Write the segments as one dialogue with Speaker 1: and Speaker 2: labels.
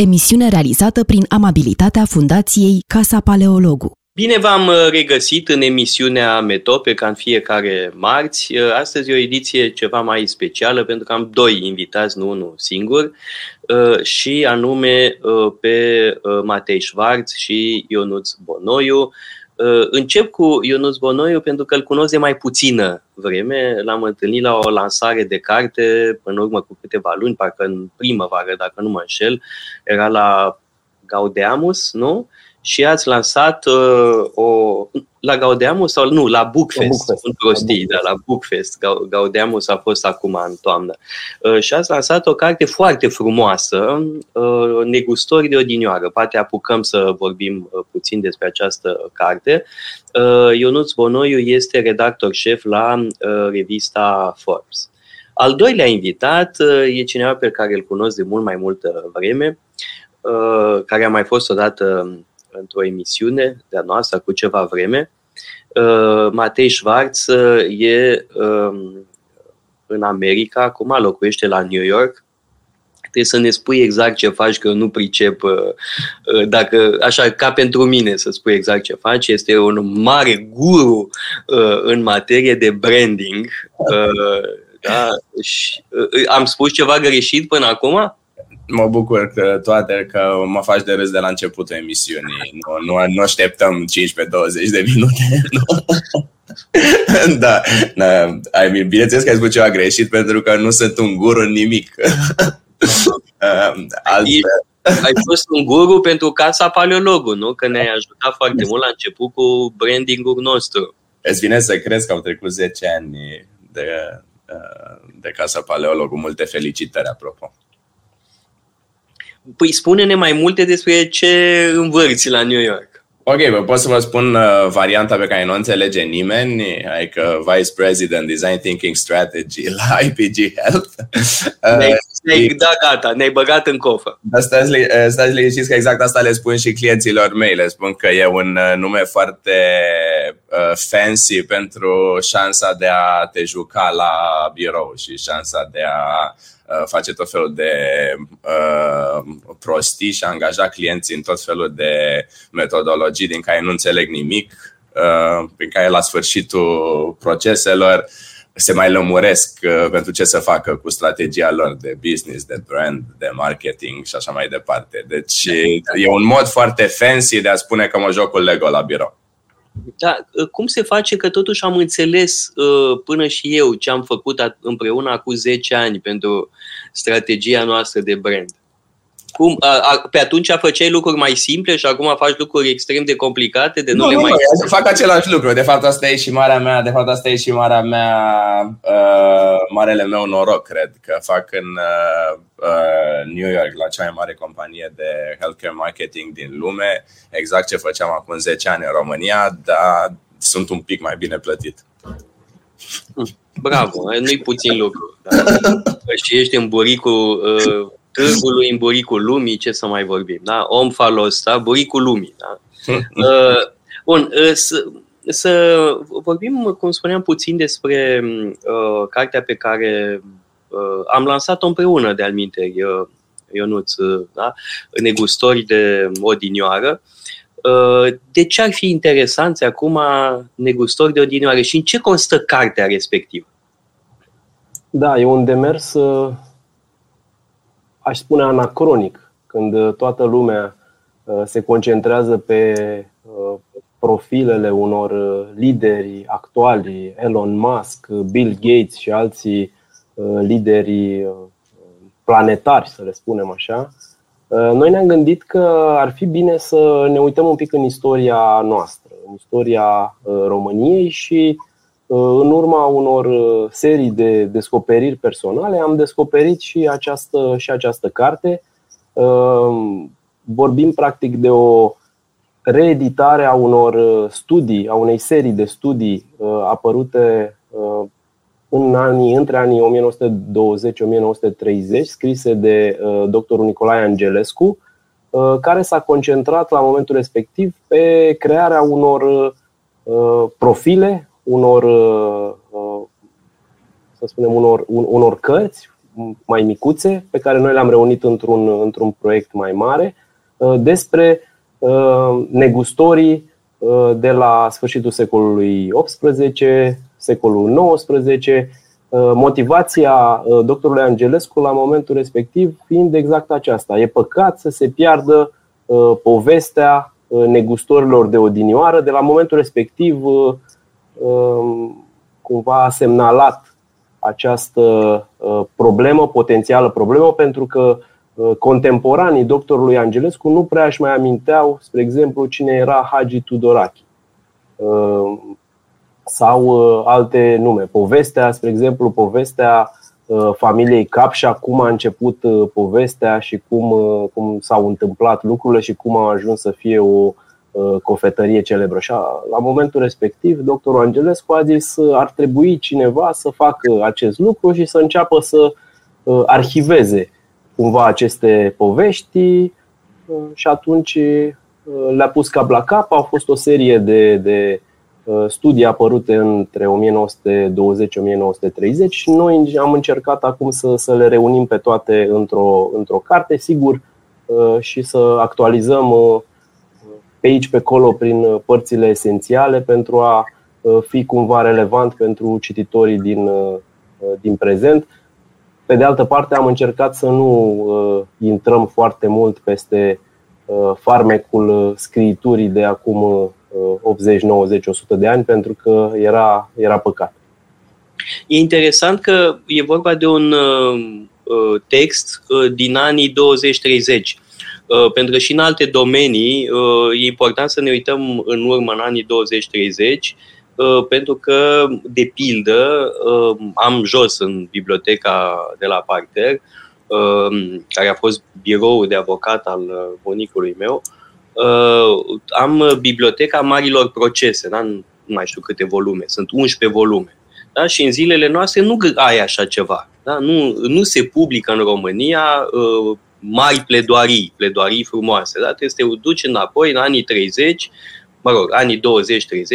Speaker 1: emisiune realizată prin amabilitatea Fundației Casa Paleologu.
Speaker 2: Bine v-am uh, regăsit în emisiunea Metope, ca în fiecare marți. Uh, astăzi e o ediție ceva mai specială, pentru că am doi invitați, nu unul singur, uh, și anume pe Matei Schwarz și Ionuț Bonoiu. Încep cu Ionuț Bonoiu pentru că îl cunosc de mai puțină vreme. L-am întâlnit la o lansare de carte în urmă cu câteva luni, parcă în primăvară, dacă nu mă înșel. Era la Gaudeamus, nu? și ați lansat uh, o, la Gaudeamus sau nu, la Bookfest, Bookfest. în prostii, da, la Bookfest. Gaudeamus a fost acum în toamnă. Uh, și ați lansat o carte foarte frumoasă, uh, Negustori de odinioară. Poate apucăm să vorbim uh, puțin despre această carte. Uh, Ionuț Bonoiu este redactor șef la uh, revista Forbes. Al doilea invitat uh, e cineva pe care îl cunosc de mult mai multă vreme, uh, care a mai fost odată într-o emisiune de-a noastră cu ceva vreme. Uh, Matei Schwarz uh, e um, în America, acum locuiește la New York. Trebuie să ne spui exact ce faci, că eu nu pricep, uh, dacă, așa ca pentru mine să spui exact ce faci. Este un mare guru în materie de branding. Da? Și, am spus ceva greșit până acum?
Speaker 3: Mă bucur că toate că mă faci de râs de la începutul emisiunii. Nu, nu, nu așteptăm 15-20 de minute. da, da I mean, bineînțeles că ai spus ceva greșit pentru că nu sunt un guru în nimic.
Speaker 2: Altfel. Ai fost un guru pentru Casa Paleologu, nu? Că ne-ai ajutat foarte mult la început cu brandingul nostru.
Speaker 3: Îți vine să crezi că au trecut 10 ani de, de Casa Paleologu. Multe felicitări, apropo.
Speaker 2: Păi spune-ne mai multe despre ce învârți la New York.
Speaker 3: Ok, vă pot să vă spun uh, varianta pe care nu înțelege nimeni, adică Vice President Design Thinking Strategy la IPG Health.
Speaker 2: Ne-ai, ne-ai, da, gata, ne-ai băgat în cofă.
Speaker 3: Dar stați, uh, stați liniștiți că exact asta le spun și clienților mei. Le spun că e un uh, nume foarte uh, fancy pentru șansa de a te juca la birou și șansa de a Uh, face tot felul de uh, prostii și a angaja clienții în tot felul de metodologii din care nu înțeleg nimic, uh, prin care la sfârșitul proceselor se mai lămuresc uh, pentru ce să facă cu strategia lor de business, de brand, de marketing și așa mai departe. Deci e un mod foarte fancy de a spune că mă joc cu Lego la birou.
Speaker 2: Da, cum se face că totuși am înțeles uh, până și eu ce am făcut împreună acum 10 ani pentru strategia noastră de brand? Cum, a, a, pe atunci făceai lucruri mai simple și acum faci lucruri extrem de complicate de nu, nu le nu, mai...
Speaker 3: Nu, fac același lucru. De fapt, asta e și marea mea, de fapt, asta e și marea mea, uh, marele meu noroc, cred, că fac în uh, uh, New York, la cea mai mare companie de healthcare marketing din lume, exact ce făceam acum 10 ani în România, dar sunt un pic mai bine plătit.
Speaker 2: Bravo, nu-i puțin lucru. Da? și ești în buricul uh, târgului, în buricul lumii, ce să mai vorbim. Da? Om falos, da? buricul lumii. Da? Uh, bun, uh, să, să vorbim, cum spuneam, puțin despre uh, cartea pe care uh, am lansat-o împreună, de-al minte, uh, Ionuț, uh, da? negustori de odinioară. Uh, de ce ar fi interesanți acum negustori de odinioară și în ce constă cartea respectivă?
Speaker 4: Da, e un demers, uh, aș spune, anacronic, când toată lumea se concentrează pe profilele unor lideri actuali, Elon Musk, Bill Gates și alții Uh, liderii uh, planetari, să le spunem așa, uh, noi ne-am gândit că ar fi bine să ne uităm un pic în istoria noastră, în istoria României și în urma unor serii de descoperiri personale am descoperit și această, și această carte. Vorbim practic de o reeditare a unor studii, a unei serii de studii apărute în anii, între anii 1920-1930, scrise de uh, doctorul Nicolae Angelescu, uh, care s-a concentrat la momentul respectiv pe crearea unor uh, profile, unor, să spunem, unor, unor cărți, mai micuțe pe care noi le-am reunit într-un, într-un proiect mai mare despre negustorii de la sfârșitul secolului XVIII, secolul XIX, motivația doctorului Angelescu la momentul respectiv fiind exact aceasta. E păcat să se piardă povestea negustorilor de odinioară. De la momentul respectiv cumva a semnalat această uh, problemă, potențială problemă, pentru că uh, contemporanii doctorului Angelescu nu prea își mai aminteau, spre exemplu, cine era Hagi Tudorache uh, sau alte nume. Povestea, spre exemplu, povestea familiei Capșa, cum a început povestea și cum, cum s-au întâmplat lucrurile și cum a ajuns să fie o Uh, cofetărie celebră. Și la momentul respectiv, doctorul Angelescu a zis ar trebui cineva să facă acest lucru și să înceapă să uh, arhiveze cumva aceste povești uh, și atunci le-a pus cap la cap. Au fost o serie de, de studii apărute între 1920-1930 și noi am încercat acum să, să le reunim pe toate într-o, într-o carte, sigur, și să actualizăm pe aici, pe acolo, prin uh, părțile esențiale pentru a uh, fi cumva relevant pentru cititorii din, uh, din prezent. Pe de altă parte, am încercat să nu intrăm foarte mult peste farmecul scriturii de acum 80, 90, 100 de ani, pentru că era, era păcat.
Speaker 2: E interesant că e vorba de un text din anii 20-30 Uh, pentru că și în alte domenii uh, e important să ne uităm în urmă, în anii 20-30, uh, pentru că, de pildă, am jos în biblioteca de la parter, care a fost biroul de avocat al bunicului meu, am biblioteca marilor procese, da? nu mai știu câte volume, sunt 11 volume. Da? Și în zilele noastre nu ai așa ceva. Da? Nu, nu se publică în România mari pledoarii, pledoarii frumoase. Da? Trebuie să te duci înapoi în anii 30, mă rog, anii 20-30,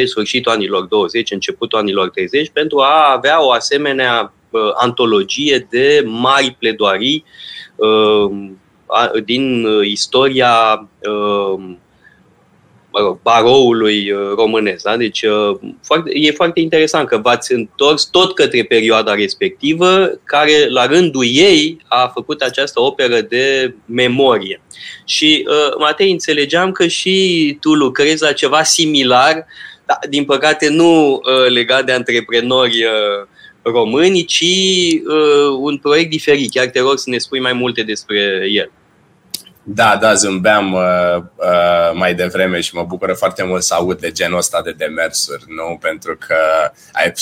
Speaker 2: sfârșitul anilor 20, începutul anilor 30, pentru a avea o asemenea uh, antologie de mari pledoarii uh, din uh, istoria uh, mă rog, baroului uh, românesc. Da? Deci uh, foarte, e foarte interesant că v-ați întors tot către perioada respectivă, care la rândul ei a făcut această operă de memorie. Și, uh, Matei, înțelegeam că și tu lucrezi la ceva similar, da, din păcate nu legat de antreprenori români, ci un proiect diferit. Chiar te rog să ne spui mai multe despre el.
Speaker 3: Da, da, zâmbeam uh, uh, mai devreme și mă bucură foarte mult să aud de genul ăsta de demersuri, nu? Pentru că ai,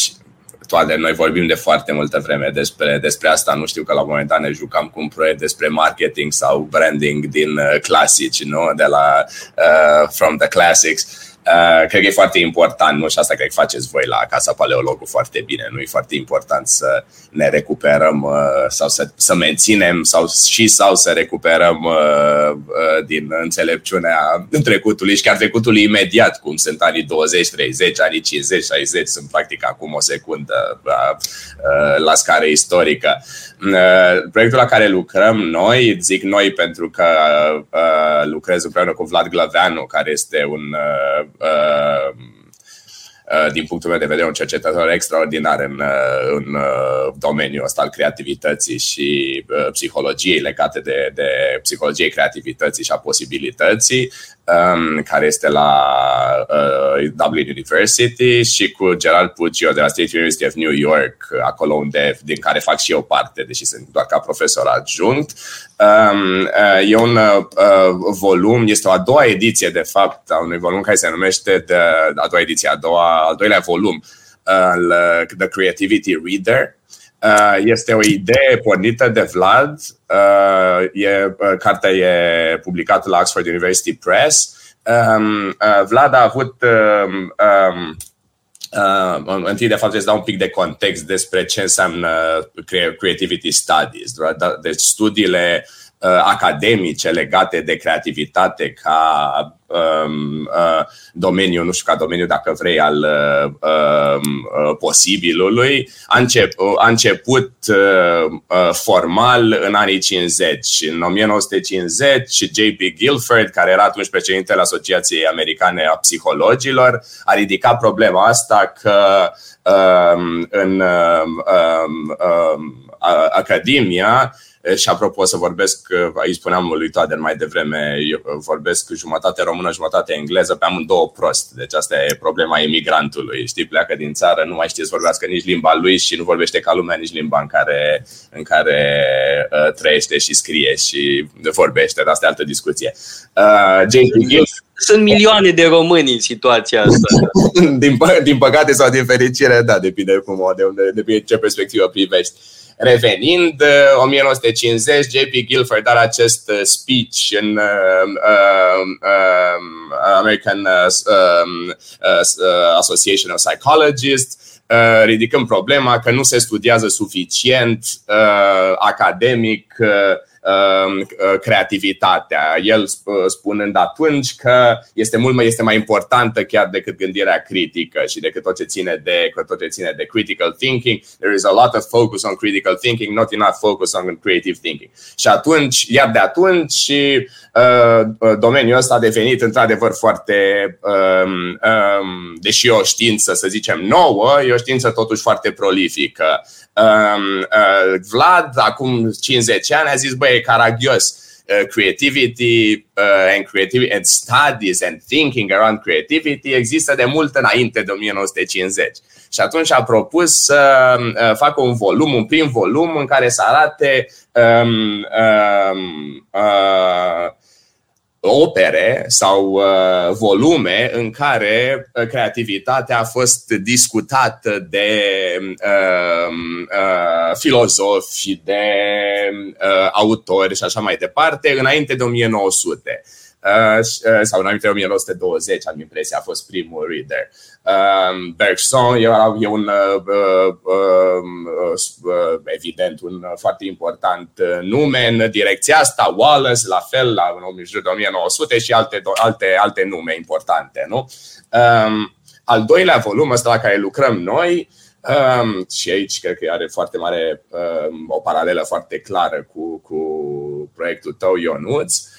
Speaker 3: toate, noi vorbim de foarte multă vreme despre, despre asta. Nu știu că la un moment dat ne jucam cu un proiect despre marketing sau branding din uh, clasici, nu? De la uh, From the Classics Uh, cred că e foarte important, nu? Și asta cred că faceți voi la Casa Paleologul foarte bine. Nu e foarte important să ne recuperăm uh, sau să, să menținem sau și sau să recuperăm uh, uh, din înțelepciunea trecutului și chiar trecutului imediat, cum sunt anii 20, 30, anii 50, 60, sunt practic acum o secundă uh, uh, la scară istorică. Uh, proiectul la care lucrăm noi, zic noi pentru că uh, lucrez împreună cu Vlad Glaveanu, care este un uh, uh, uh, din punctul meu de vedere, un cercetător extraordinar în, uh, în uh, domeniul ăsta al creativității și psihologiei legate de, de psihologiei creativității și a posibilității, um, care este la uh, Dublin University și cu Gerald Puccio de la State University of New York, acolo unde, din care fac și eu parte, deși sunt doar ca profesor adjunct. Um, uh, e un uh, volum, este o a doua ediție, de fapt, a unui volum care se numește de, a doua ediție, a doua, al doilea volum, uh, The Creativity Reader. Uh, este o idee pornită de Vlad. Uh, e, uh, cartea e publicată la Oxford University Press. Um, Vlad a avut um, um, Uh, întâi, de fapt, să dau un pic de context despre ce înseamnă Creativity Studies. Da? Deci, studiile academice legate de creativitate ca um, uh, domeniu, nu știu ca domeniu dacă vrei, al uh, uh, posibilului, a, încep, a început uh, uh, formal în anii 50. În 1950, J.P. Guilford, care era atunci președintele Asociației Americane a Psihologilor, a ridicat problema asta că um, în um, um, um academia și apropo să vorbesc, aici spuneam lui Toader mai devreme, eu vorbesc jumătate română, jumătate engleză, pe amândouă prost. Deci asta e problema emigrantului. Știi, pleacă din țară, nu mai știe să vorbească nici limba lui și nu vorbește ca lumea nici limba în care, în care uh, trăiește și scrie și vorbește. Dar asta e altă discuție. Uh, James
Speaker 2: sunt milioane de români în situația asta.
Speaker 3: din, pă- din păcate sau din fericire, da, depinde cum, de unde, depinde ce perspectivă privești. Revenind, 1950, uh, J.P. Guilford are acest uh, speech în uh, uh, uh, American um, Association of Psychologists, ridicând problema că nu se studiază suficient academic Um, uh, creativitatea. El spunând atunci că este mult mai, este mai importantă chiar decât gândirea critică și decât tot ce ține de, tot ce ține de critical thinking. There is a lot of focus on critical thinking, not enough focus on creative thinking. Și atunci, iar de atunci, uh, uh, domeniul ăsta a devenit într-adevăr foarte, um, um, deși e o știință, să zicem, nouă, e o știință totuși foarte prolifică. Um, uh, Vlad, acum 50 ani, a zis, băi, e caragios. Uh, creativity uh, and creativity and studies and thinking around creativity există de mult înainte de 1950. Și atunci a propus să uh, facă un volum, un prim volum în care să arate um, um, uh, opere sau uh, volume în care uh, creativitatea a fost discutată de uh, uh, filozofi, de uh, autori și așa mai departe, înainte de 1900. Uh, uh, sau înainte de 1920, am impresia, a fost primul reader. Um, Bergson era, e un, uh, um, evident, un foarte important nume în direcția asta, Wallace, la fel, la, în de 1900 și alte, alte, alte nume importante. Nu? Um, al doilea volum, ăsta la care lucrăm noi, Um, și aici cred că are foarte mare, um, o paralelă foarte clară cu, cu proiectul tău, Ionuț. Um,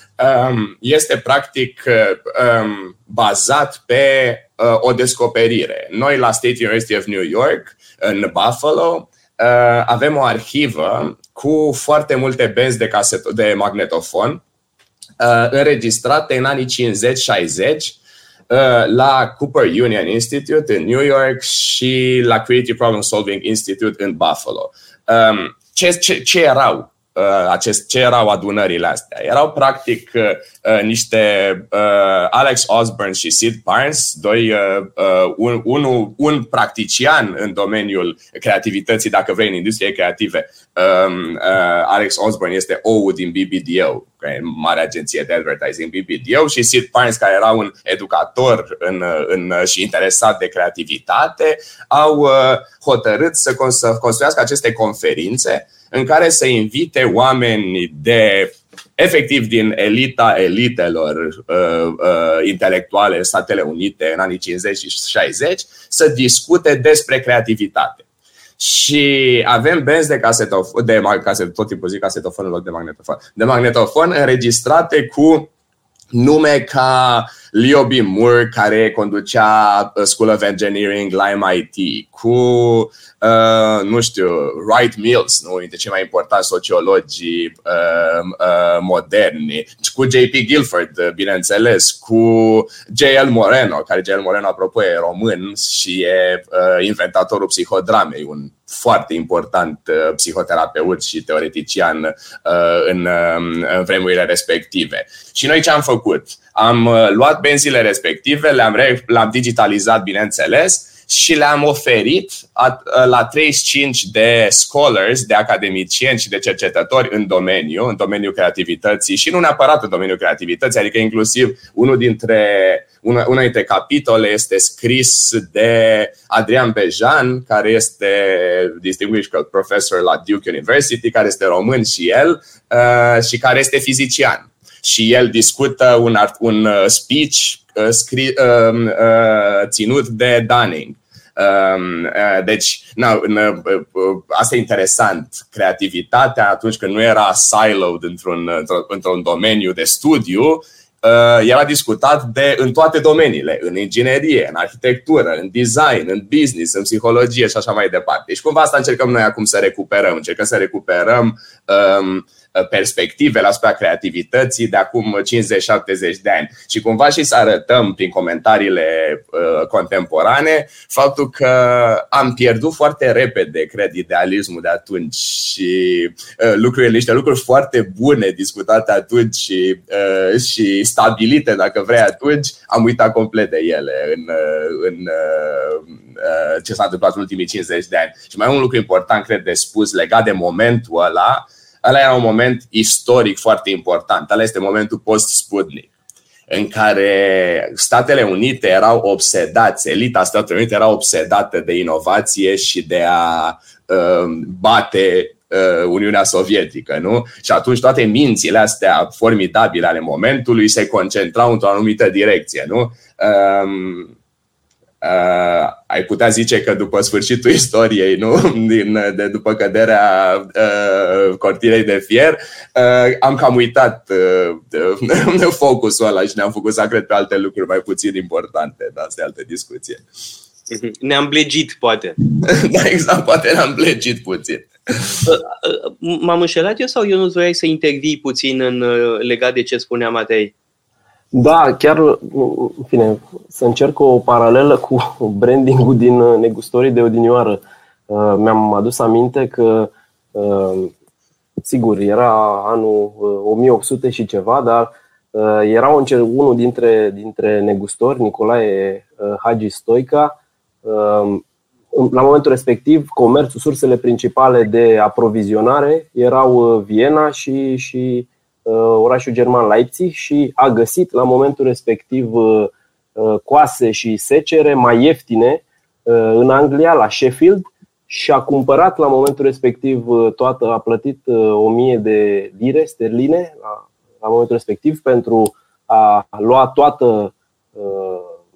Speaker 3: este practic um, bazat pe uh, o descoperire. Noi la State University of New York, în Buffalo, uh, avem o arhivă cu foarte multe benzi de, caset- de magnetofon uh, înregistrate în anii 50-60 la Cooper Union Institute în New York și la Creative Problem Solving Institute în Buffalo. Um, ce, ce, ce erau Uh, acest, ce erau adunările astea. Erau practic uh, uh, niște uh, Alex Osborne și Sid Barnes, doi, uh, uh, un, un, un practician în domeniul creativității, dacă vrei, în industrie creative. Um, uh, Alex Osborne este ou din BBDO, care e mare agenție de advertising BBDO, și Sid Barnes, care era un educator în, în, și interesat de creativitate, au uh, hotărât să, să construiască aceste conferințe în care să invite oameni de efectiv din elita elitelor uh, uh, intelectuale în Statele Unite în anii 50 și 60 să discute despre creativitate. Și avem benzi de casetofon, de casetofon, tot timpul zic casetofon în loc de magnetofon, de magnetofon înregistrate cu nume ca Leo B. Moore, care conducea uh, School of Engineering la MIT, cu, uh, nu știu, Wright Mills, nu dintre cei mai importanti sociologi uh, uh, moderni, cu J.P. Guilford, uh, bineînțeles, cu J.L. Moreno, care J.L. Moreno, apropo, e român și e uh, inventatorul psihodramei, un foarte important uh, psihoterapeut și teoretician uh, în, uh, în vremurile respective. Și noi ce am făcut? Am luat benzile respective, le-am, re- le-am digitalizat, bineînțeles, și le-am oferit la 35 de scholars, de academicieni și de cercetători în domeniu, în domeniul creativității și nu neapărat în domeniul creativității, adică inclusiv unul dintre, una, una dintre capitole este scris de Adrian Bejan, care este distinguished professor la Duke University, care este român și el uh, și care este fizician. Și el discută un, un uh, speech uh, scri, uh, uh, ținut de Dunning Um, uh, deci, na, uh, uh, asta e interesant. Creativitatea, atunci când nu era siloed într-un, într-un domeniu de studiu, era discutat de, în toate domeniile, în inginerie, în arhitectură, în design, în business, în psihologie și așa mai departe. Deci cumva asta încercăm noi acum să recuperăm. Încercăm să recuperăm um, Uh, perspectivele asupra creativității de acum 50-70 de ani. Și cumva și să arătăm prin comentariile uh, contemporane faptul că am pierdut foarte repede, cred, idealismul de atunci și uh, lucrurile, niște lucruri foarte bune discutate atunci și, uh, și stabilite, dacă vrei, atunci, am uitat complet de ele în, uh, în uh, ce s-a întâmplat în ultimii 50 de ani. Și mai un lucru important, cred, de spus legat de momentul ăla, ăla era un moment istoric foarte important. Ăla este momentul post-Sputnik în care Statele Unite erau obsedați, elita Statelor Unite era obsedată de inovație și de a uh, bate uh, Uniunea Sovietică, nu? Și atunci toate mințile astea formidabile ale momentului se concentrau într-o anumită direcție, nu? Uh, uh, ai putea zice că după sfârșitul istoriei, nu? Din, de după căderea uh, cortinei de fier, uh, am cam uitat uh, focusul ăla și ne-am făcut să cred pe alte lucruri mai puțin importante, dar asta e altă discuție.
Speaker 2: Mhm. Ne-am blegit, poate.
Speaker 3: da, exact, poate ne-am blegit puțin. Uh,
Speaker 2: uh, m-am înșelat eu sau eu nu vreau să intervii puțin în uh, legat de ce spunea Matei?
Speaker 4: Da, chiar, în fine, să încerc o paralelă cu brandingul din uh, negustorii de odinioară. Uh, mi-am adus aminte că, uh, sigur, era anul 1800 și ceva, dar era unul dintre, dintre negustori, Nicolae Hagi Stoica. La momentul respectiv, comerțul, sursele principale de aprovizionare erau Viena și, și Uh, orașul german Leipzig și a găsit la momentul respectiv uh, uh, coase și secere mai ieftine în Anglia, la Sheffield, și a cumpărat la momentul respectiv toată, a plătit 1000 de lire sterline la, la momentul respectiv pentru a lua toată,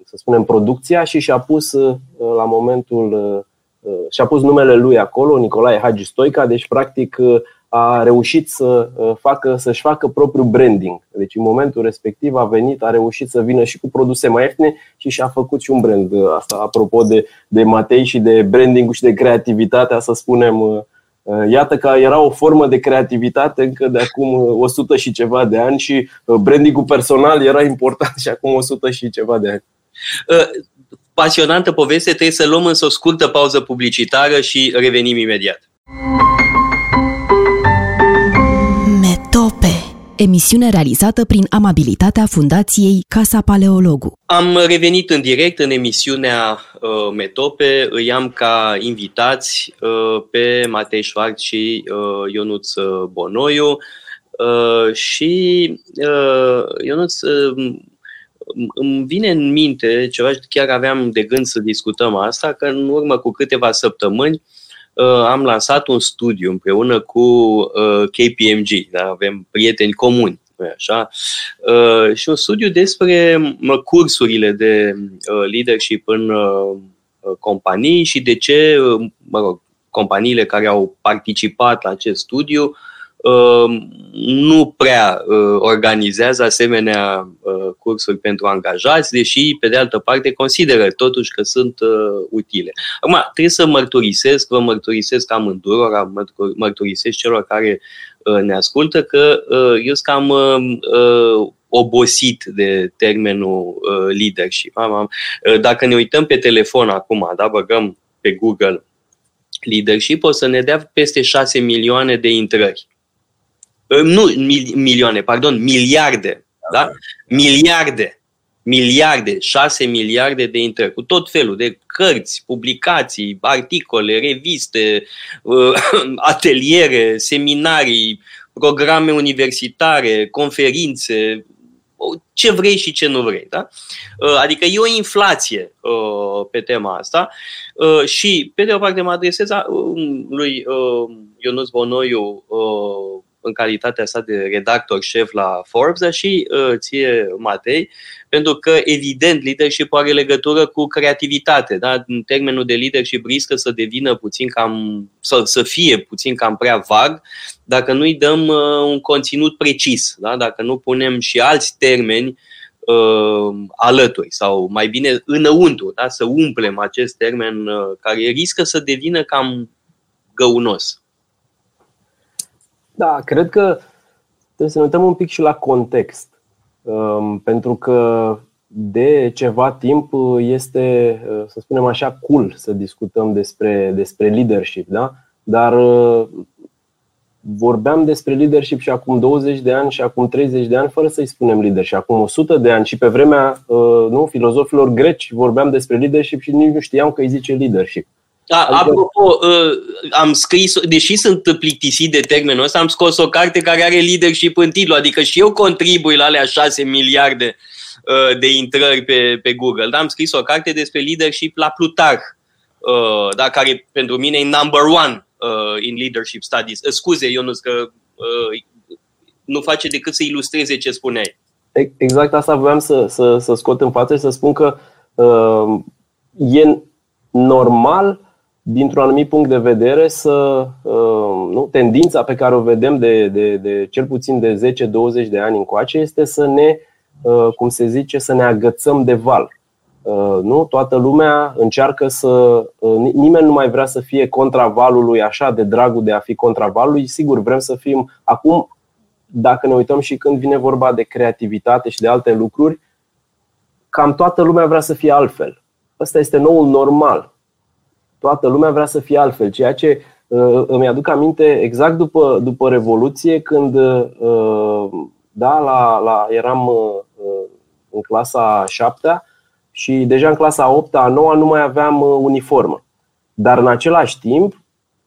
Speaker 4: să spunem, producția și și-a pus la momentul și-a pus numele lui acolo, Nicolae Hagi Stoica, deci practic a reușit să uh, facă, să-și facă propriul branding. Deci în momentul respectiv a venit, a reușit să vină și cu produse mai ieftine și și-a făcut și un brand. Uh, asta apropo de, de Matei și de branding și de creativitatea, să spunem, uh, Iată că era o formă de creativitate încă de acum 100 și ceva de ani și brandingul personal era important și acum 100 și ceva de ani.
Speaker 2: Pasionantă poveste, trebuie să luăm însă o scurtă pauză publicitară și revenim imediat.
Speaker 1: Emisiune realizată prin amabilitatea Fundației Casa Paleologu.
Speaker 2: Am revenit în direct în emisiunea uh, Metope. Îi am ca invitați uh, pe Matei Șoart și uh, Ionuț Bonoiu. Uh, și uh, Ionuț, uh, îmi vine în minte ceva, chiar aveam de gând să discutăm asta, că în urmă cu câteva săptămâni uh, Uh, am lansat un studiu împreună cu uh, KPMG, da? avem prieteni comuni, așa, uh, și un studiu despre cursurile de leadership în companii și de ce, mă rog, companiile care au participat la acest studiu Um, nu prea uh, organizează asemenea uh, cursuri pentru angajați, deși, pe de altă parte, consideră totuși că sunt uh, utile. Acum, trebuie să mărturisesc, vă mărturisesc amândurora, mărturisesc celor care ne ascultă, că eu sunt cam obosit de termenul leadership. Dacă ne uităm pe telefon acum, da, băgăm pe Google leadership, o să ne dea peste 6 milioane de intrări. Nu milioane, pardon, miliarde. Da? Miliarde. miliarde, 6 miliarde de intrări, cu tot felul de cărți, publicații, articole, reviste, uh, ateliere, seminarii, programe universitare, conferințe, ce vrei și ce nu vrei. Da? Uh, adică e o inflație uh, pe tema asta și, pe de o parte, mă adresez lui Ionuț Bonoiu în calitatea sa de redactor șef la Forbes, dar și ție, Matei, pentru că, evident, leadership are legătură cu creativitate. Da? În termenul de leadership riscă să devină puțin cam, să, să fie puțin cam prea vag dacă nu îi dăm uh, un conținut precis, da? dacă nu punem și alți termeni uh, alături sau mai bine înăuntru, da? să umplem acest termen uh, care riscă să devină cam găunos.
Speaker 4: Da, cred că trebuie să ne uităm un pic și la context. Um, pentru că de ceva timp este, uh, să spunem așa, cool să discutăm despre, despre leadership, da? Dar uh, vorbeam despre leadership și acum 20 de ani și acum 30 de ani fără să-i spunem leadership. Acum 100 de ani și pe vremea uh, nu, filozofilor greci vorbeam despre leadership și nici nu știam că îi zice leadership.
Speaker 2: Da, adică... Apropo, am scris, deși sunt plictisit de termenul ăsta, am scos o carte care are leadership în titlu, adică și eu contribui la alea 6 miliarde de intrări pe, pe Google. Da, am scris o carte despre leadership la Plutarh, da, care pentru mine e number one in leadership studies. Scuze, Ionuț, că nu face decât să ilustreze ce spuneai.
Speaker 4: Exact asta voiam să, să, să scot în față și să spun că uh, e normal dintr-un anumit punct de vedere, să, uh, nu, tendința pe care o vedem de, de, de cel puțin de 10-20 de ani încoace este să ne, uh, cum se zice, să ne agățăm de val. Uh, nu? Toată lumea încearcă să. Nimeni nu mai vrea să fie contra valului așa de dragul de a fi contra valului. Sigur, vrem să fim. Acum, dacă ne uităm și când vine vorba de creativitate și de alte lucruri, cam toată lumea vrea să fie altfel. Ăsta este noul normal toată lumea vrea să fie altfel, ceea ce uh, îmi aduc aminte exact după, după Revoluție, când uh, da, la, la, eram uh, în clasa 7 și deja în clasa 8 a 9 nu mai aveam uniformă. Dar în același timp,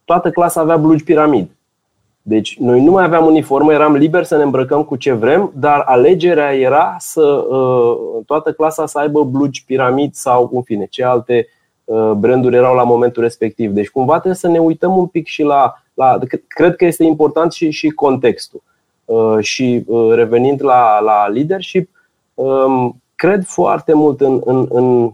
Speaker 4: toată clasa avea blugi piramid. Deci noi nu mai aveam uniformă, eram liberi să ne îmbrăcăm cu ce vrem, dar alegerea era să toată clasa să aibă blugi piramid sau, în fine, ce alte Uh, branduri erau la momentul respectiv. Deci cumva trebuie să ne uităm un pic și la. la cred că este important și, și contextul. Uh, și uh, revenind la, la leadership, um, cred foarte mult în, în, în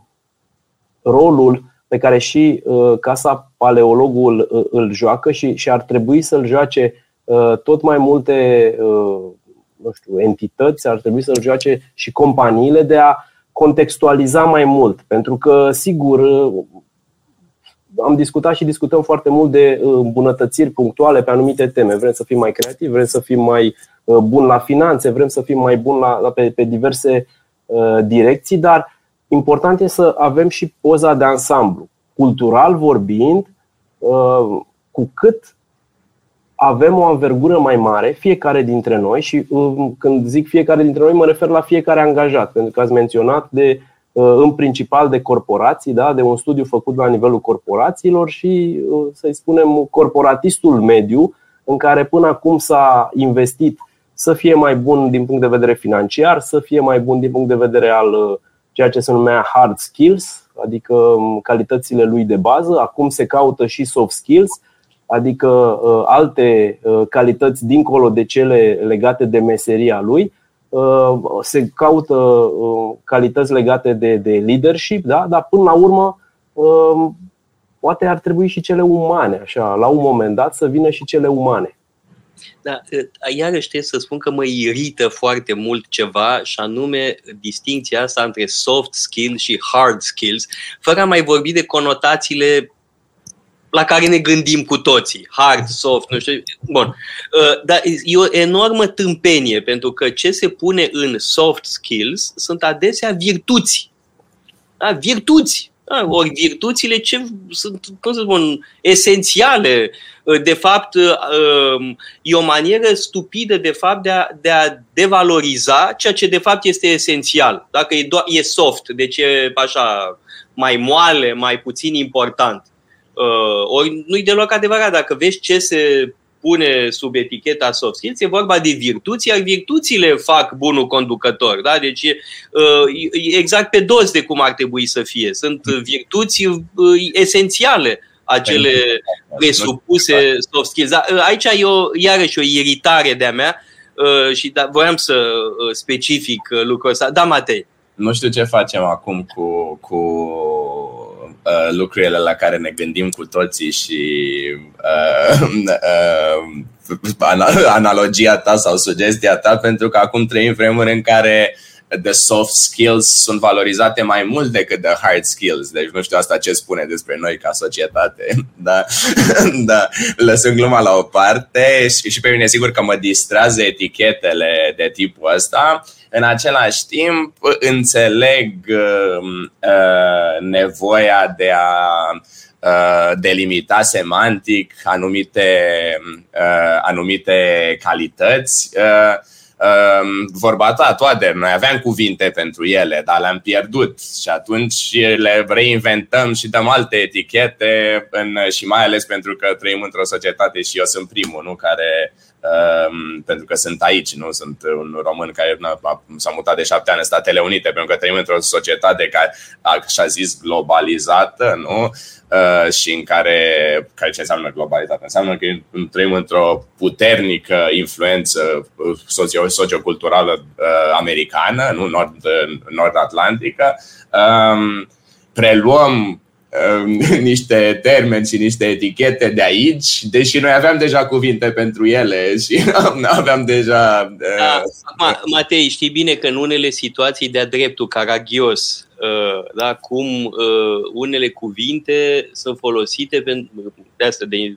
Speaker 4: rolul pe care și Casa Paleologul îl joacă și, și ar trebui să-l joace tot mai multe nu știu, entități, ar trebui să-l joace și companiile de a contextualiza mai mult. Pentru că, sigur, am discutat și discutăm foarte mult de uh, îmbunătățiri punctuale pe anumite teme. Vrem să fim mai creativi, vrem să fim mai uh, buni la finanțe, vrem să fim mai buni la, la, pe, pe diverse uh, direcții, dar important este să avem și poza de ansamblu. Cultural vorbind, uh, cu cât avem o anvergură mai mare, fiecare dintre noi, și um, când zic fiecare dintre noi, mă refer la fiecare angajat, pentru că ați menționat de, uh, în principal de corporații, da? de un studiu făcut la nivelul corporațiilor și, uh, să-i spunem, corporatistul mediu, în care până acum s-a investit să fie mai bun din punct de vedere financiar, să fie mai bun din punct de vedere al uh, ceea ce se numea hard skills, adică um, calitățile lui de bază. Acum se caută și soft skills, adică uh, alte uh, calități dincolo de cele legate de meseria lui. Uh, se caută calități legate de, de leadership, da? dar până la urmă poate ar trebui și cele umane, așa, la un moment dat să vină și cele umane.
Speaker 2: Da, iarăși trebuie să spun că mă irită foarte mult ceva și anume distinția asta între soft skills și hard skills, fără a mai vorbi de conotațiile la care ne gândim cu toții. Hard, soft, nu știu. Bun. Uh, dar e o enormă tâmpenie, pentru că ce se pune în soft skills sunt adesea virtuți. Da? Virtuți. Da, ori virtuțile ce sunt, cum să spun, esențiale. De fapt, e o manieră stupidă de fapt de a, de a devaloriza ceea ce de fapt este esențial. Dacă e, do- e soft, deci e așa mai moale, mai puțin important. Ori nu-i deloc adevărat. Dacă vezi ce se pune sub eticheta soft skills, e vorba de virtuți, iar virtuțile fac bunul conducător. Da? Deci e exact pe dos de cum ar trebui să fie. Sunt virtuți esențiale acele presupuse soft skills. Da, aici e o, iarăși o iritare de-a mea și da, voiam să specific lucrul ăsta. Da, Matei.
Speaker 3: Nu știu ce facem acum cu, cu uh, lucrurile la care ne gândim cu toții și uh, uh, analogia ta sau sugestia ta, pentru că acum trăim vremuri în care the soft skills sunt valorizate mai mult decât the hard skills. Deci nu știu asta ce spune despre noi ca societate. Da, da. lăsând gluma la o parte și, și pe mine sigur că mă distrează etichetele de tipul ăsta. În același timp înțeleg uh, nevoia de a uh, delimita semantic anumite, uh, anumite calități. Uh, Ehm, vorba ta, toate, noi aveam cuvinte pentru ele, dar le-am pierdut. Și atunci le reinventăm și dăm alte etichete în, și mai ales pentru că trăim într-o societate și eu sunt primul, nu care um, pentru că sunt aici, nu sunt un român care s-a mutat de șapte ani în Statele Unite, pentru că trăim într-o societate care, așa zis, globalizată, nu? Uh, și în care, care ce înseamnă globalitate? Înseamnă că trăim într-o puternică influență socio- socioculturală uh, americană, nu nord, nord-atlantică. Um, preluăm um, niște termeni și niște etichete de aici, deși noi aveam deja cuvinte pentru ele și aveam deja...
Speaker 2: Uh, da, Matei, știi bine că în unele situații de-a dreptul caragios Uh, da, cum uh, unele cuvinte sunt folosite pentru, de asta de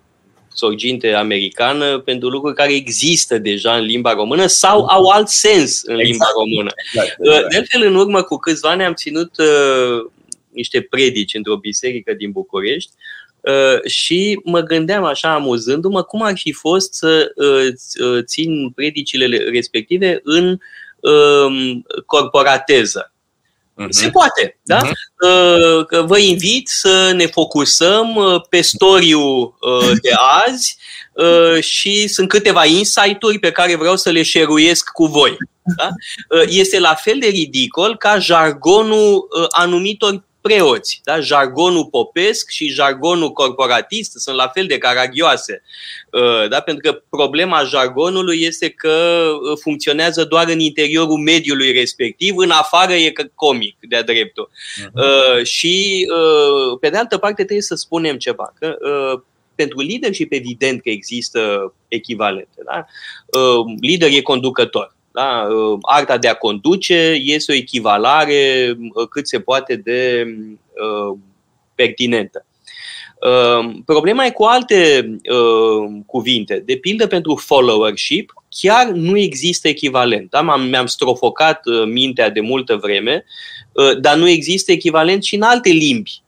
Speaker 2: sorginte americană pentru lucruri care există deja în limba română sau au alt sens în limba exact. română. Exact, uh, exact. De altfel, în urmă cu câțiva ani am ținut uh, niște predici într-o biserică din București uh, și mă gândeam așa amuzându-mă cum ar fi fost să uh, țin predicile respective în uh, corporateză. Uh-huh. Se poate, da? Uh-huh. Că vă invit să ne focusăm uh, pe storiul uh, de azi uh, și sunt câteva insight-uri pe care vreau să le șeruiesc cu voi. Da? Este la fel de ridicol ca jargonul anumitor preoți. Da? Jargonul popesc și jargonul corporatist sunt la fel de caragioase. Uh, da? Pentru că problema jargonului este că uh, funcționează doar în interiorul mediului respectiv, în afară e comic de-a dreptul. Uh-huh. Și, pe de altă parte, trebuie să spunem ceva. Că pentru leadership evident că există echivalente. Da? Lider e conducător. Da? Uh, arta de a conduce este o echivalare uh, cât se poate de uh, pertinentă. Problema e cu alte cuvinte. De pildă, pentru followership, chiar nu există echivalent. Da? Mi-am strofocat mintea de multă vreme, dar nu există echivalent și în alte limbi.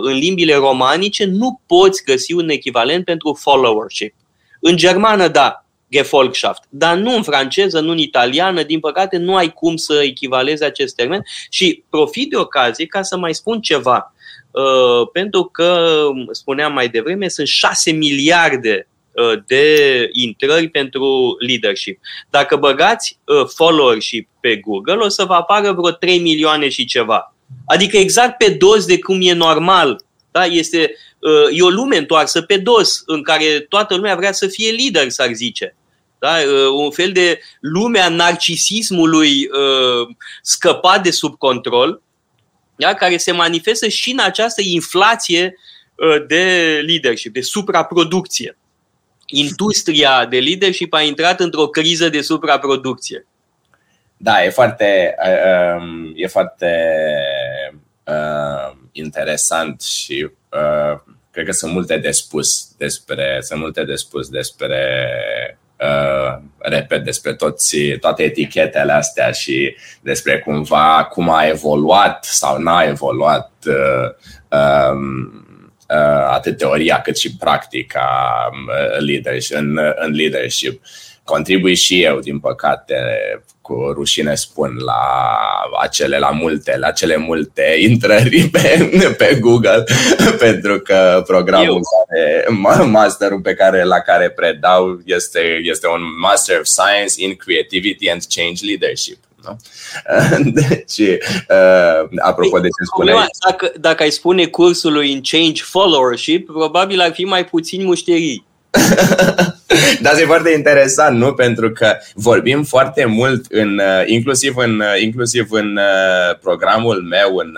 Speaker 2: În limbile romanice nu poți găsi un echivalent pentru followership. În germană, da, Gefolgschaft. Dar nu în franceză, nu în italiană, din păcate nu ai cum să echivalezi acest termen și profit de ocazie ca să mai spun ceva. Uh, pentru că, spuneam mai devreme, sunt 6 miliarde uh, de intrări pentru leadership. Dacă băgați uh, followership pe Google, o să vă apară vreo 3 milioane și ceva. Adică exact pe dos de cum e normal. Da? Este, e o lume întoarsă pe dos, în care toată lumea vrea să fie lider, s-ar zice. Da? Uh, un fel de lume a narcisismului uh, scăpat de sub control, da? care se manifestă și în această inflație uh, de leadership, de supraproducție. Industria de leadership a intrat într-o criză de supraproducție.
Speaker 3: Da, e foarte, um, e foarte uh, interesant și uh, cred că sunt multe de spus despre, sunt multe de spus despre Uh, repet despre toți, toate etichetele astea și despre cumva cum a evoluat sau n-a evoluat uh, um, uh, atât teoria cât și practica um, leadership, în, în leadership. Contribui și eu, din păcate, cu rușine spun la acele, la multe, la cele multe intrări pe, pe Google, pentru că programul care, masterul pe care, la care predau este, este un Master of Science in Creativity and Change Leadership. Nu? Deci, uh, apropo de ce spuneai...
Speaker 2: Dacă, dacă ai spune cursului în Change Followership, probabil ar fi mai puțin mușterii.
Speaker 3: Dar e foarte interesant, nu? Pentru că vorbim foarte mult, în, uh, inclusiv, în, uh, inclusiv în uh, programul meu în,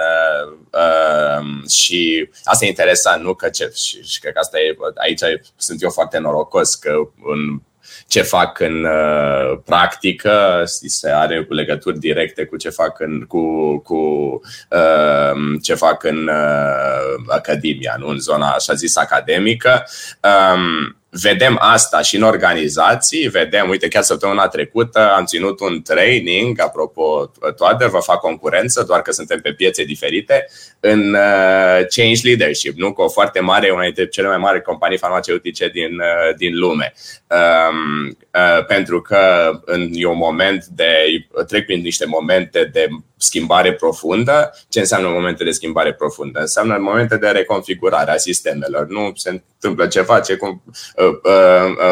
Speaker 3: uh, și asta e interesant, nu? Că ce, și, și cred că asta e, aici sunt eu foarte norocos că în ce fac în uh, practică, se are legături directe cu ce fac în, cu, cu uh, ce fac în uh, academia, nu în zona așa zis academică. Um, vedem asta și în organizații, vedem, uite, chiar săptămâna trecută am ținut un training, apropo, toate vă fac concurență, doar că suntem pe piețe diferite, în uh, Change Leadership, nu? Cu o foarte mare, una dintre cele mai mari companii farmaceutice din, uh, din lume. Um, uh, pentru că în, e un moment de, trec prin niște momente de schimbare profundă. Ce înseamnă momente de schimbare profundă? Înseamnă momente de reconfigurare a sistemelor. Nu se întâmplă ceva ce cum, uh, uh, uh,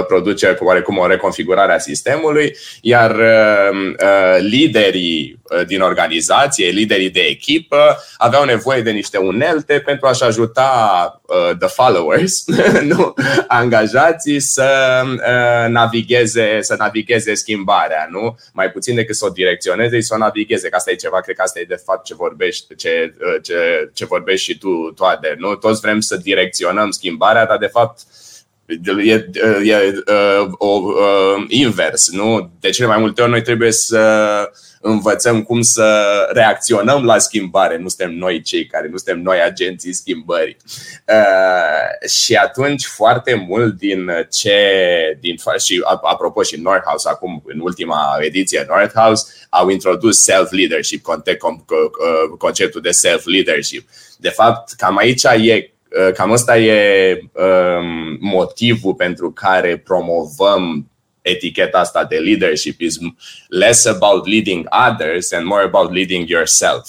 Speaker 3: produce cu oarecum o reconfigurare a sistemului, iar uh, uh, liderii uh, din organizație, liderii de echipă, aveau nevoie de niște unelte pentru a-și ajuta uh, the followers, nu, angajații să uh, navigheze, să navigheze schimbarea, nu? Mai puțin decât să o direcționeze, să o navigheze, că asta e ceva, cred că asta e de fapt ce vorbești, ce, uh, ce, ce vorbești și tu, toate, nu? Toți vrem să direcționăm schimbarea, dar de fapt e, e, e o, uh, invers, nu? De cele mai multe ori noi trebuie să învățăm cum să reacționăm la schimbare. Nu suntem noi cei care, nu suntem noi agenții schimbării. Uh, și atunci foarte mult din ce, din, și apropo și Northhouse acum în ultima ediție Northhouse au introdus self-leadership, conceptul de self-leadership. De fapt, cam aici e cam ăsta e um, motivul pentru care promovăm eticheta asta de leadership is less about leading others and more about leading yourself.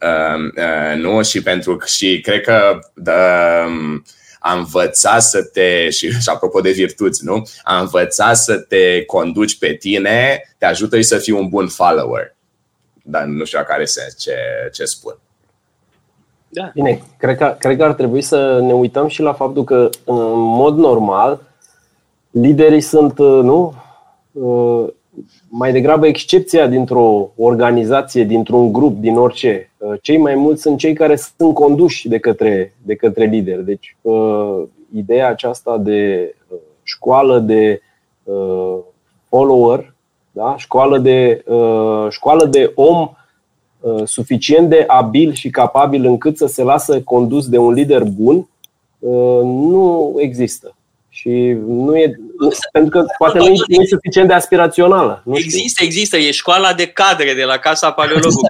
Speaker 3: Um, uh, nu? Și pentru și cred că um, a învăța să te, și, și apropo de virtuți, nu? A învăța să te conduci pe tine te ajută și să fii un bun follower. Dar nu știu care sens ce, ce spun.
Speaker 4: Da. Bine, cred că, cred că ar trebui să ne uităm și la faptul că, în mod normal, liderii sunt, uh, nu? Uh, mai degrabă excepția dintr-o organizație, dintr-un grup, din orice. Uh, cei mai mulți sunt cei care sunt conduși de către, de către lideri. Deci, ideea aceasta de școală de follower, da? școală, de, școală de om suficient de abil și capabil încât să se lasă condus de un lider bun, nu există. Și nu e. Pentru că poate nu e, nu e suficient de aspirațională. Nu
Speaker 2: există, știu. există. E școala de cadre de la Casa Paleologu,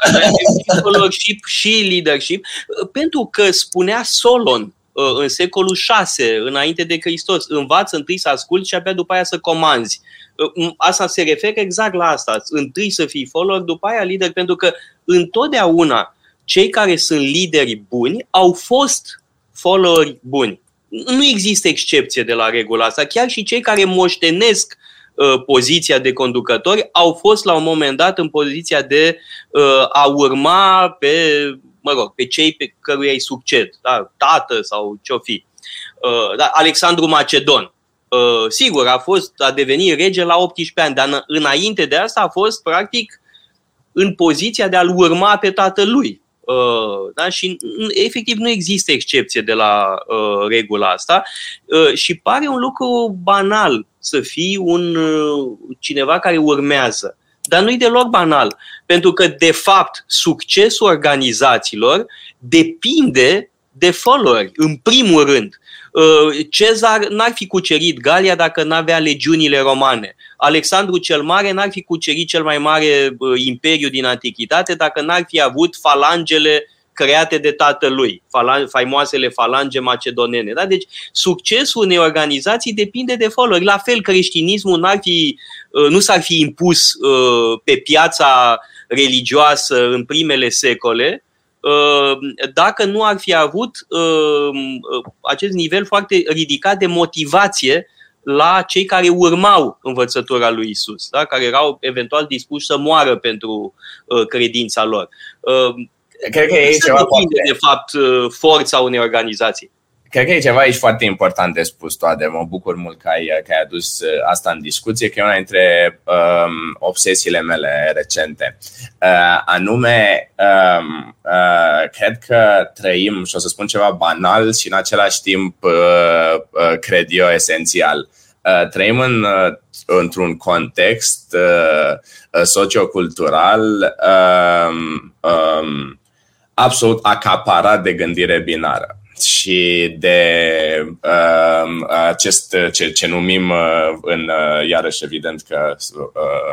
Speaker 2: leadership și leadership, pentru că spunea Solon uh, în secolul 6, înainte de Hristos, învață întâi să asculti și abia după aia să comanzi. Uh, asta se referă exact la asta. Întâi să fii follower, după aia lider, pentru că întotdeauna cei care sunt lideri buni au fost followeri buni nu există excepție de la regula asta. Chiar și cei care moștenesc uh, poziția de conducători au fost la un moment dat în poziția de uh, a urma pe, mă rog, pe cei pe căruia îi succed, da? tată sau ce-o fi. Uh, da, Alexandru Macedon. Uh, sigur, a fost, a devenit rege la 18 ani, dar înainte de asta a fost practic în poziția de a-l urma pe tatălui. Uh, da? Și efectiv nu există excepție de la uh, regula asta uh, și pare un lucru banal să fii un uh, cineva care urmează. Dar nu e deloc banal, pentru că, de fapt, succesul organizațiilor depinde de followeri, în primul rând. Cezar n-ar fi cucerit Galia dacă n-avea legiunile romane. Alexandru cel Mare n-ar fi cucerit cel mai mare imperiu din antichitate dacă n-ar fi avut falangele create de tatălui, faimoasele falange macedonene. Da? Deci succesul unei organizații depinde de followeri. La fel, creștinismul n-ar fi, uh, nu s-ar fi impus uh, pe piața religioasă în primele secole, uh, dacă nu ar fi avut acest nivel foarte ridicat de motivație la cei care urmau învățătura lui Isus, da? care erau eventual dispuși să moară pentru credința lor.
Speaker 3: Cred că e ceva
Speaker 2: foarte... de fapt, uh, forța unei organizații.
Speaker 3: Cred că e ceva aici foarte important de spus, toate. Mă bucur mult că ai, că ai adus uh, asta în discuție, că e una dintre um, obsesiile mele recente. Uh, anume, um, uh, cred că trăim, și o să spun ceva banal și în același timp, uh, uh, cred eu, esențial. Uh, trăim în, uh, într-un context uh, sociocultural um, um, absolut acaparat de gândire binară și de uh, acest ce, ce numim uh, în uh, iarăși evident că uh,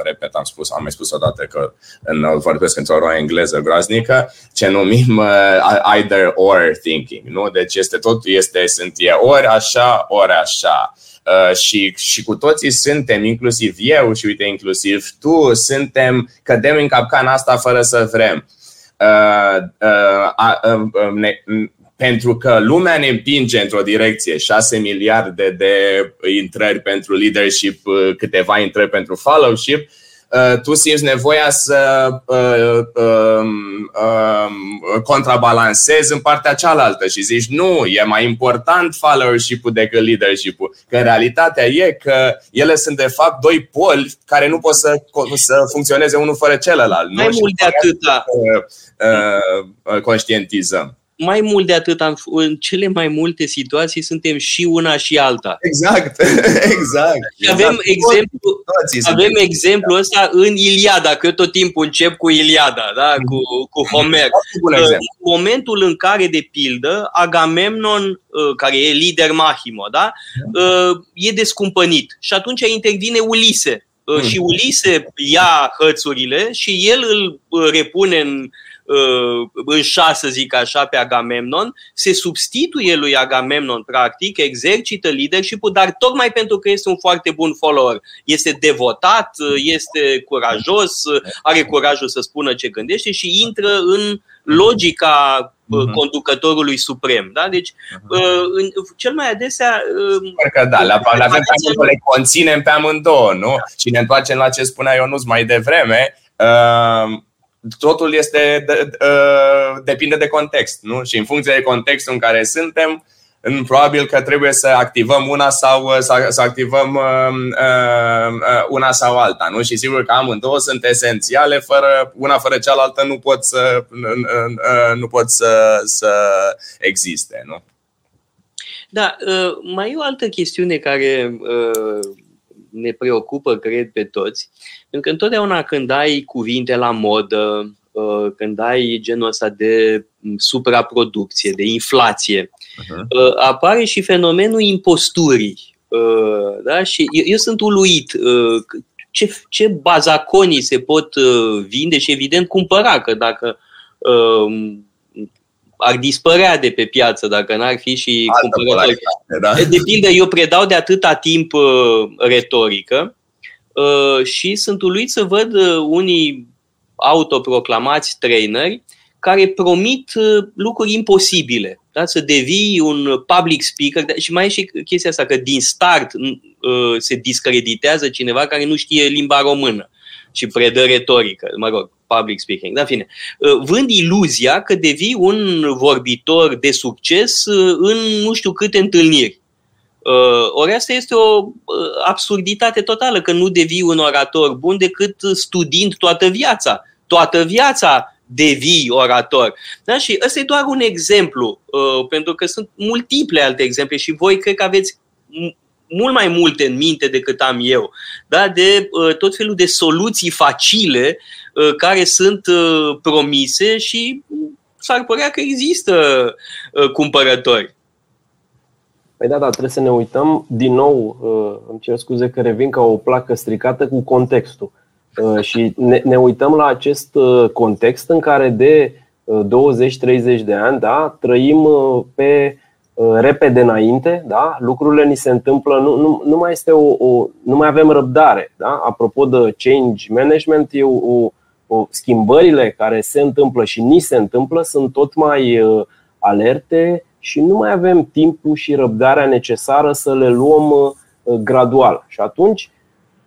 Speaker 3: repet am spus am mai spus odată că în vorbesc într-o roa engleză groaznică ce numim uh, either or thinking nu deci este tot este sunt e ori așa ori așa Uh, și, și cu toții suntem, inclusiv eu și uite, inclusiv tu, suntem, cădem în capcana asta fără să vrem. Uh, uh, uh, ne, pentru că lumea ne împinge într-o direcție, 6 miliarde de intrări pentru leadership, câteva intrări pentru fellowship, tu simți nevoia să contrabalancezi în partea cealaltă și zici nu, e mai important followership-ul decât leadership-ul. Că realitatea e că ele sunt de fapt doi poli care nu pot să, să funcționeze unul fără celălalt.
Speaker 2: Mai nu? mult de atâta.
Speaker 3: Uh, conștientizăm.
Speaker 2: Mai mult de atât, în cele mai multe situații suntem și una și alta.
Speaker 3: Exact, exact.
Speaker 2: Și avem, exact. exemplu, avem exemplul ăsta în Iliada, că eu tot timpul încep cu Iliada, da? cu, cu Homer. În momentul în care, de pildă, Agamemnon, uh, care e lider Mahimo, da? Uh, e descumpănit și atunci intervine Ulise. Hmm. Și Ulise ia hățurile și el îl repune în Uh, în șa, să zic așa, pe Agamemnon, se substituie lui Agamemnon, practic, exercită leadership dar tocmai pentru că este un foarte bun follower. Este devotat, uh, este curajos, uh, are curajul să spună ce gândește și intră în logica uh-huh. conducătorului suprem. Da? Deci, uh-huh. în, cel mai adesea.
Speaker 3: Că da, le avem pe le conținem pe amândouă, nu? Și ne întoarcem la ce spunea Ionus mai devreme. Uh, totul este de, de, depinde de context, nu? Și în funcție de contextul în care suntem, probabil că trebuie să activăm una sau să, să activăm una sau alta, nu? Și sigur că amândouă sunt esențiale, fără una fără cealaltă nu pot să nu pot să, să existe, nu?
Speaker 2: Da, mai e o altă chestiune care ne preocupă, cred, pe toți. Pentru că întotdeauna când ai cuvinte la modă, uh, când ai genul ăsta de supraproducție, de inflație, uh-huh. apare și fenomenul imposturii. Uh, da? Și eu, eu sunt uluit uh, ce, ce bazaconii se pot vinde și evident cumpăra, că dacă ar dispărea de pe piață dacă n-ar fi și cumpărători. Da? De pildă, eu predau de atâta timp uh, retorică uh, și sunt uluit să văd uh, unii autoproclamați traineri care promit uh, lucruri imposibile. Da? Să devii un public speaker și mai e și chestia asta că din start uh, se discreditează cineva care nu știe limba română și predă retorică, mă rog, public speaking, da, fine. Uh, vând iluzia că devii un vorbitor de succes uh, în nu știu câte întâlniri. Uh, ori asta este o absurditate totală, că nu devii un orator bun decât studiind toată viața. Toată viața devii orator. Da? Și ăsta e doar un exemplu, pentru că sunt multiple alte exemple și voi cred că aveți mult mai multe în minte decât am eu, da? de uh, tot felul de soluții facile uh, care sunt uh, promise și s-ar părea că există cumpărători.
Speaker 4: Păi da, dar trebuie să ne uităm din nou, îmi cer scuze că revin ca o placă stricată cu contextul. Și ne, ne uităm la acest context în care de 20-30 de ani da, trăim pe repede înainte, da? lucrurile ni se întâmplă, nu, nu, nu mai este o, o, nu mai avem răbdare. Da? Apropo de change management, e o, o, o, schimbările care se întâmplă și ni se întâmplă sunt tot mai uh, alerte și nu mai avem timpul și răbdarea necesară să le luăm uh, gradual. Și atunci,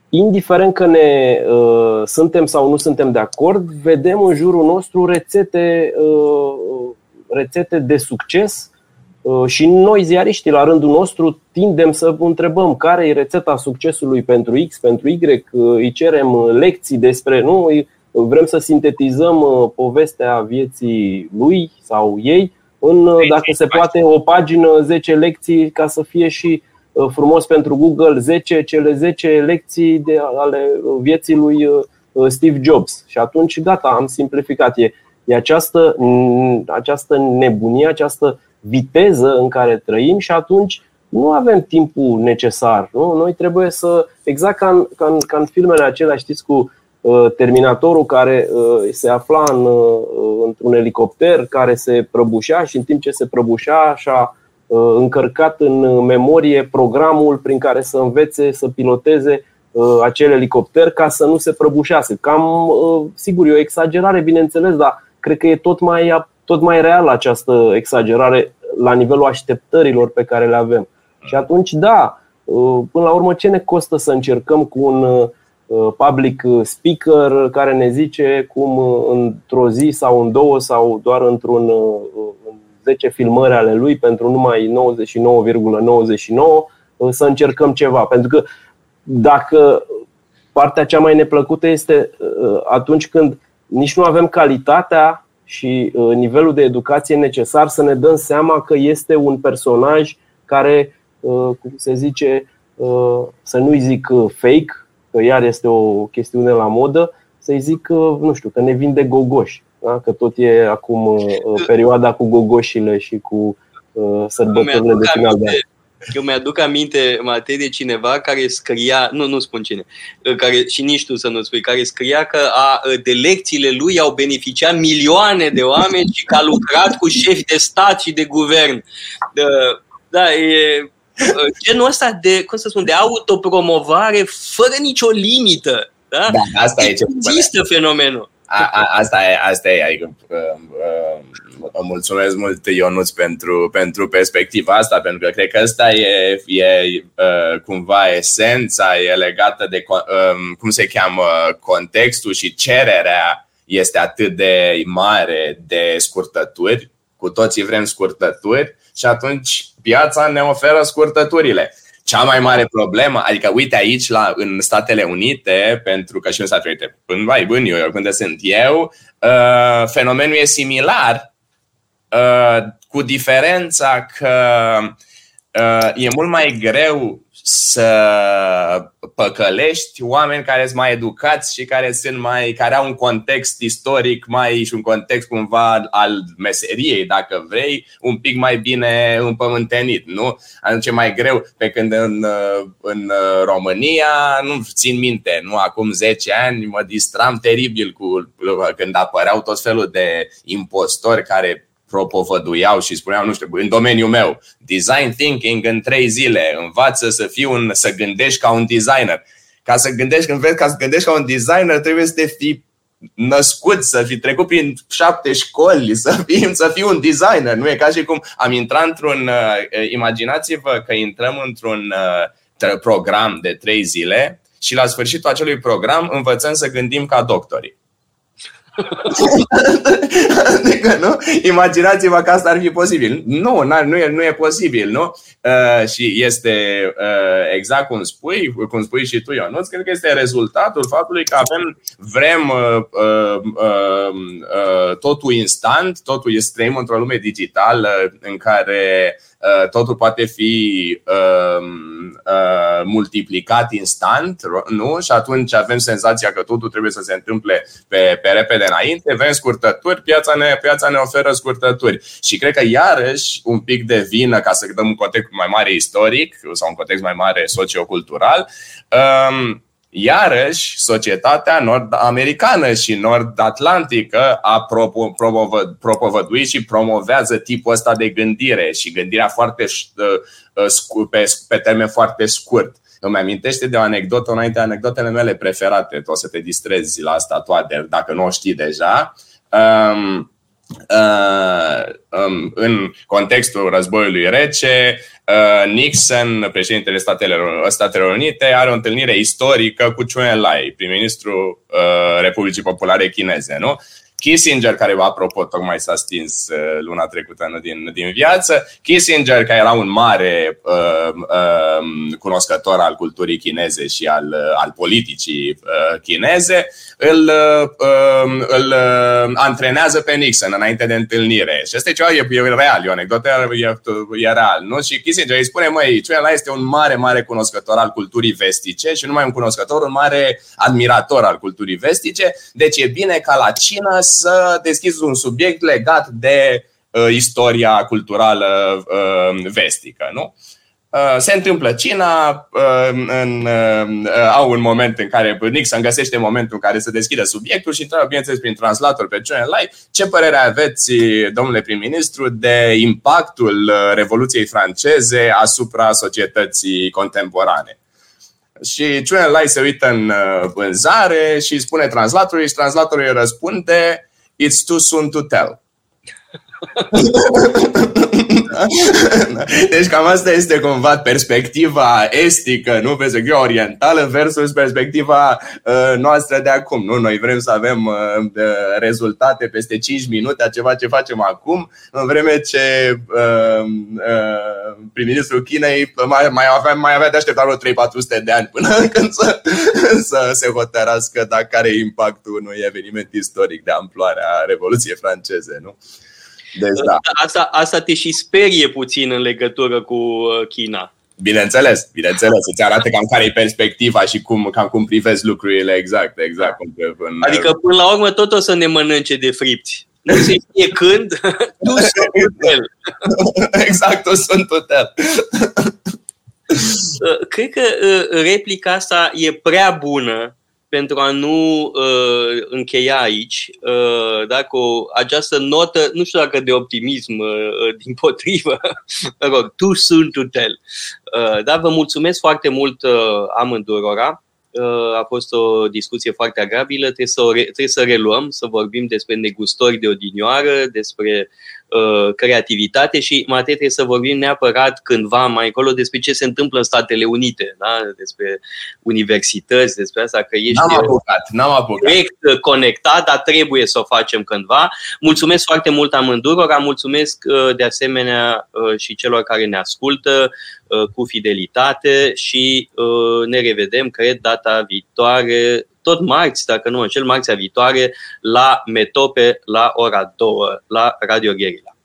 Speaker 4: indiferent că ne uh, suntem sau nu suntem de acord, vedem în jurul nostru rețete, uh, rețete de succes Uh, și noi, ziariștii, la rândul nostru, tindem să întrebăm care e rețeta succesului pentru X, pentru Y, uh, îi cerem lecții despre, nu, vrem să sintetizăm uh, povestea vieții lui sau ei în, dacă se poate, o pagină, 10 lecții ca să fie și frumos pentru Google 10, cele 10 lecții de, ale vieții lui Steve Jobs. Și atunci, gata, am simplificat. E, e această, această nebunie, această viteză în care trăim și atunci nu avem timpul necesar. Nu? Noi trebuie să, exact ca în, ca în, ca în filmele acelea, știți, cu uh, Terminatorul care uh, se afla în, uh, într-un elicopter care se prăbușea și în timp ce se prăbușea și-a uh, încărcat în memorie programul prin care să învețe să piloteze uh, acel elicopter ca să nu se prăbușească. Cam, uh, sigur, e o exagerare, bineînțeles, dar cred că e tot mai tot mai reală această exagerare la nivelul așteptărilor pe care le avem. Și atunci, da, uh, până la urmă, ce ne costă să încercăm cu un uh, public speaker care ne zice cum uh, într-o zi sau în două sau doar într-un 10 filmări ale lui pentru numai 99,99 să încercăm ceva. Pentru că dacă partea cea mai neplăcută este atunci când nici nu avem calitatea și uh, nivelul de educație necesar să ne dăm seama că este un personaj care, uh, cum se zice, uh, să nu-i zic fake, că iar este o chestiune la modă, să-i zic, nu știu, că ne vinde gogoși. Da? Că tot e acum perioada cu gogoșile și cu sărbătorile de final de an.
Speaker 2: Eu mi-aduc aminte, Matei, de cineva care scria, nu, nu spun cine, care, și nici tu să nu spui, care scria că a, de lecțiile lui au beneficiat milioane de oameni și că a lucrat cu șefi de stat și de guvern. Da, e genul ăsta de, cum să spun, de autopromovare fără nicio limită. Da?
Speaker 3: da asta e ce
Speaker 2: Există fenomenul.
Speaker 3: A, a, asta e, asta e, adică uh, uh, mulțumesc mult Ionuț pentru, pentru perspectiva asta, pentru că cred că asta e, e uh, cumva esența, e legată de uh, cum se cheamă contextul și cererea este atât de mare de scurtături, cu toții vrem scurtături și atunci piața ne oferă scurtăturile. Cea mai mare problemă, adică uite aici la, în Statele Unite, pentru că și în Statele Unite, în, vai, în New York, unde sunt eu, uh, fenomenul e similar, uh, cu diferența că uh, e mult mai greu să păcălești oameni care sunt mai educați și care sunt mai care au un context istoric mai și un context cumva al meseriei, dacă vrei, un pic mai bine împământenit, nu? Atunci e mai greu pe când în, în România, nu țin minte, nu acum 10 ani mă distram teribil cu când apăreau tot felul de impostori care propovăduiau și spuneau, nu știu, în domeniul meu, design thinking în trei zile, învață să fii un, să gândești ca un designer. Ca să gândești, când vezi, ca să gândești ca un designer, trebuie să te fii născut, să fi trecut prin șapte școli, să fii, să fii un designer. Nu e ca și cum am intrat într-un. Uh, imaginați-vă că intrăm într-un uh, program de trei zile și la sfârșitul acelui program învățăm să gândim ca doctorii. adică, nu? Imaginați-vă că asta ar fi posibil. Nu, nu e, nu e posibil, nu? Uh, și este uh, exact cum spui, cum spui și tu, Ionuț, cred că este rezultatul faptului că avem, vrem uh, uh, uh, uh, totul instant, totul este trăim într-o lume digitală în care uh, totul poate fi uh, uh, multiplicat instant, nu? Și atunci avem senzația că totul trebuie să se întâmple pe, pe repede înainte, vrem scurtături, piața ne, piața ne oferă scurtături. Și cred că iarăși un pic de vină, ca să dăm un context mai mare istoric sau un context mai mare sociocultural, um, Iarăși, societatea nord-americană și nord-atlantică a propovăduit și promovează tipul ăsta de gândire și gândirea foarte uh, uh, pe, pe termen foarte scurt. Îmi amintește de o anecdotă, una dintre anecdotele mele preferate, tu o să te distrezi la asta toate, dacă nu o știi deja. Um, uh, um, în contextul războiului rece, uh, Nixon, președintele Statelor, Statelor Unite, are o întâlnire istorică cu Chuen Enlai, prim-ministru uh, Republicii Populare Chineze. Nu? Kissinger, care, apropo, tocmai s-a stins uh, luna trecută nu, din, din viață, Kissinger, care era un mare uh, uh, cunoscător al culturii chineze și al, uh, al politicii uh, chineze, îl, uh, um, îl uh, antrenează pe Nixon înainte de întâlnire. Și asta e ceva, e, e real, e o anecdotă, e, e real. Nu? Și Kissinger îi spune, măi, Chuen este un mare, mare cunoscător al culturii vestice și nu numai un cunoscător, un mare admirator al culturii vestice, deci e bine ca la China să deschizi un subiect legat de uh, istoria culturală uh, vestică. Nu? Uh, se întâmplă China, uh, în, uh, au un moment în care Nixon găsește momentul în care să deschidă subiectul și întreabă, bineînțeles, prin translator pe John Lai, ce părere aveți, domnule prim-ministru, de impactul Revoluției franceze asupra societății contemporane? Și Chuen Lai se uită în vânzare și spune translatorului și translatorul îi răspunde It's too soon to tell. Deci cam asta este cumva perspectiva estică, nu perspectiva orientală versus perspectiva uh, noastră de acum. Nu, noi vrem să avem uh, rezultate peste 5 minute a ceva ce facem acum, în vreme ce uh, uh, prim-ministrul Chinei mai, mai, avea, mai avea de așteptat vreo 3-400 de ani până când să, să se hotărască dacă are impactul unui eveniment istoric de amploare a Revoluției franceze, nu?
Speaker 2: Deci, da. asta, asta te și sperie puțin în legătură cu uh, China.
Speaker 3: Bineînțeles, bineînțeles, îți arată cam care e perspectiva și cum, cam cum privesc lucrurile exact, exact. Cum
Speaker 2: în... Adică până la urmă tot o să ne mănânce de fripți. Nu se știe când, tu sunt el.
Speaker 3: Exact, tu sunt el.
Speaker 2: Uh, cred că uh, replica asta e prea bună pentru a nu uh, încheia aici, uh, da, cu această notă, nu știu dacă de optimism, uh, din potrivă, rog, too soon to tell. Uh, da, vă mulțumesc foarte mult uh, amândurora. Uh, a fost o discuție foarte agreabilă. Trebuie să, o re- trebuie să reluăm, să vorbim despre negustori de odinioară, despre Uh, creativitate și, Matei, trebuie să vorbim neapărat cândva mai încolo despre ce se întâmplă în Statele Unite, da? despre universități, despre asta, că ești
Speaker 3: n-am apucat, n-am apucat.
Speaker 2: direct conectat, dar trebuie să o facem cândva. Mulțumesc foarte mult amândurora, mulțumesc uh, de asemenea uh, și celor care ne ascultă cu fidelitate și ne revedem, cred, data viitoare tot marți, dacă nu cel marțea viitoare, la Metope, la ora 2, la Radio Gherila.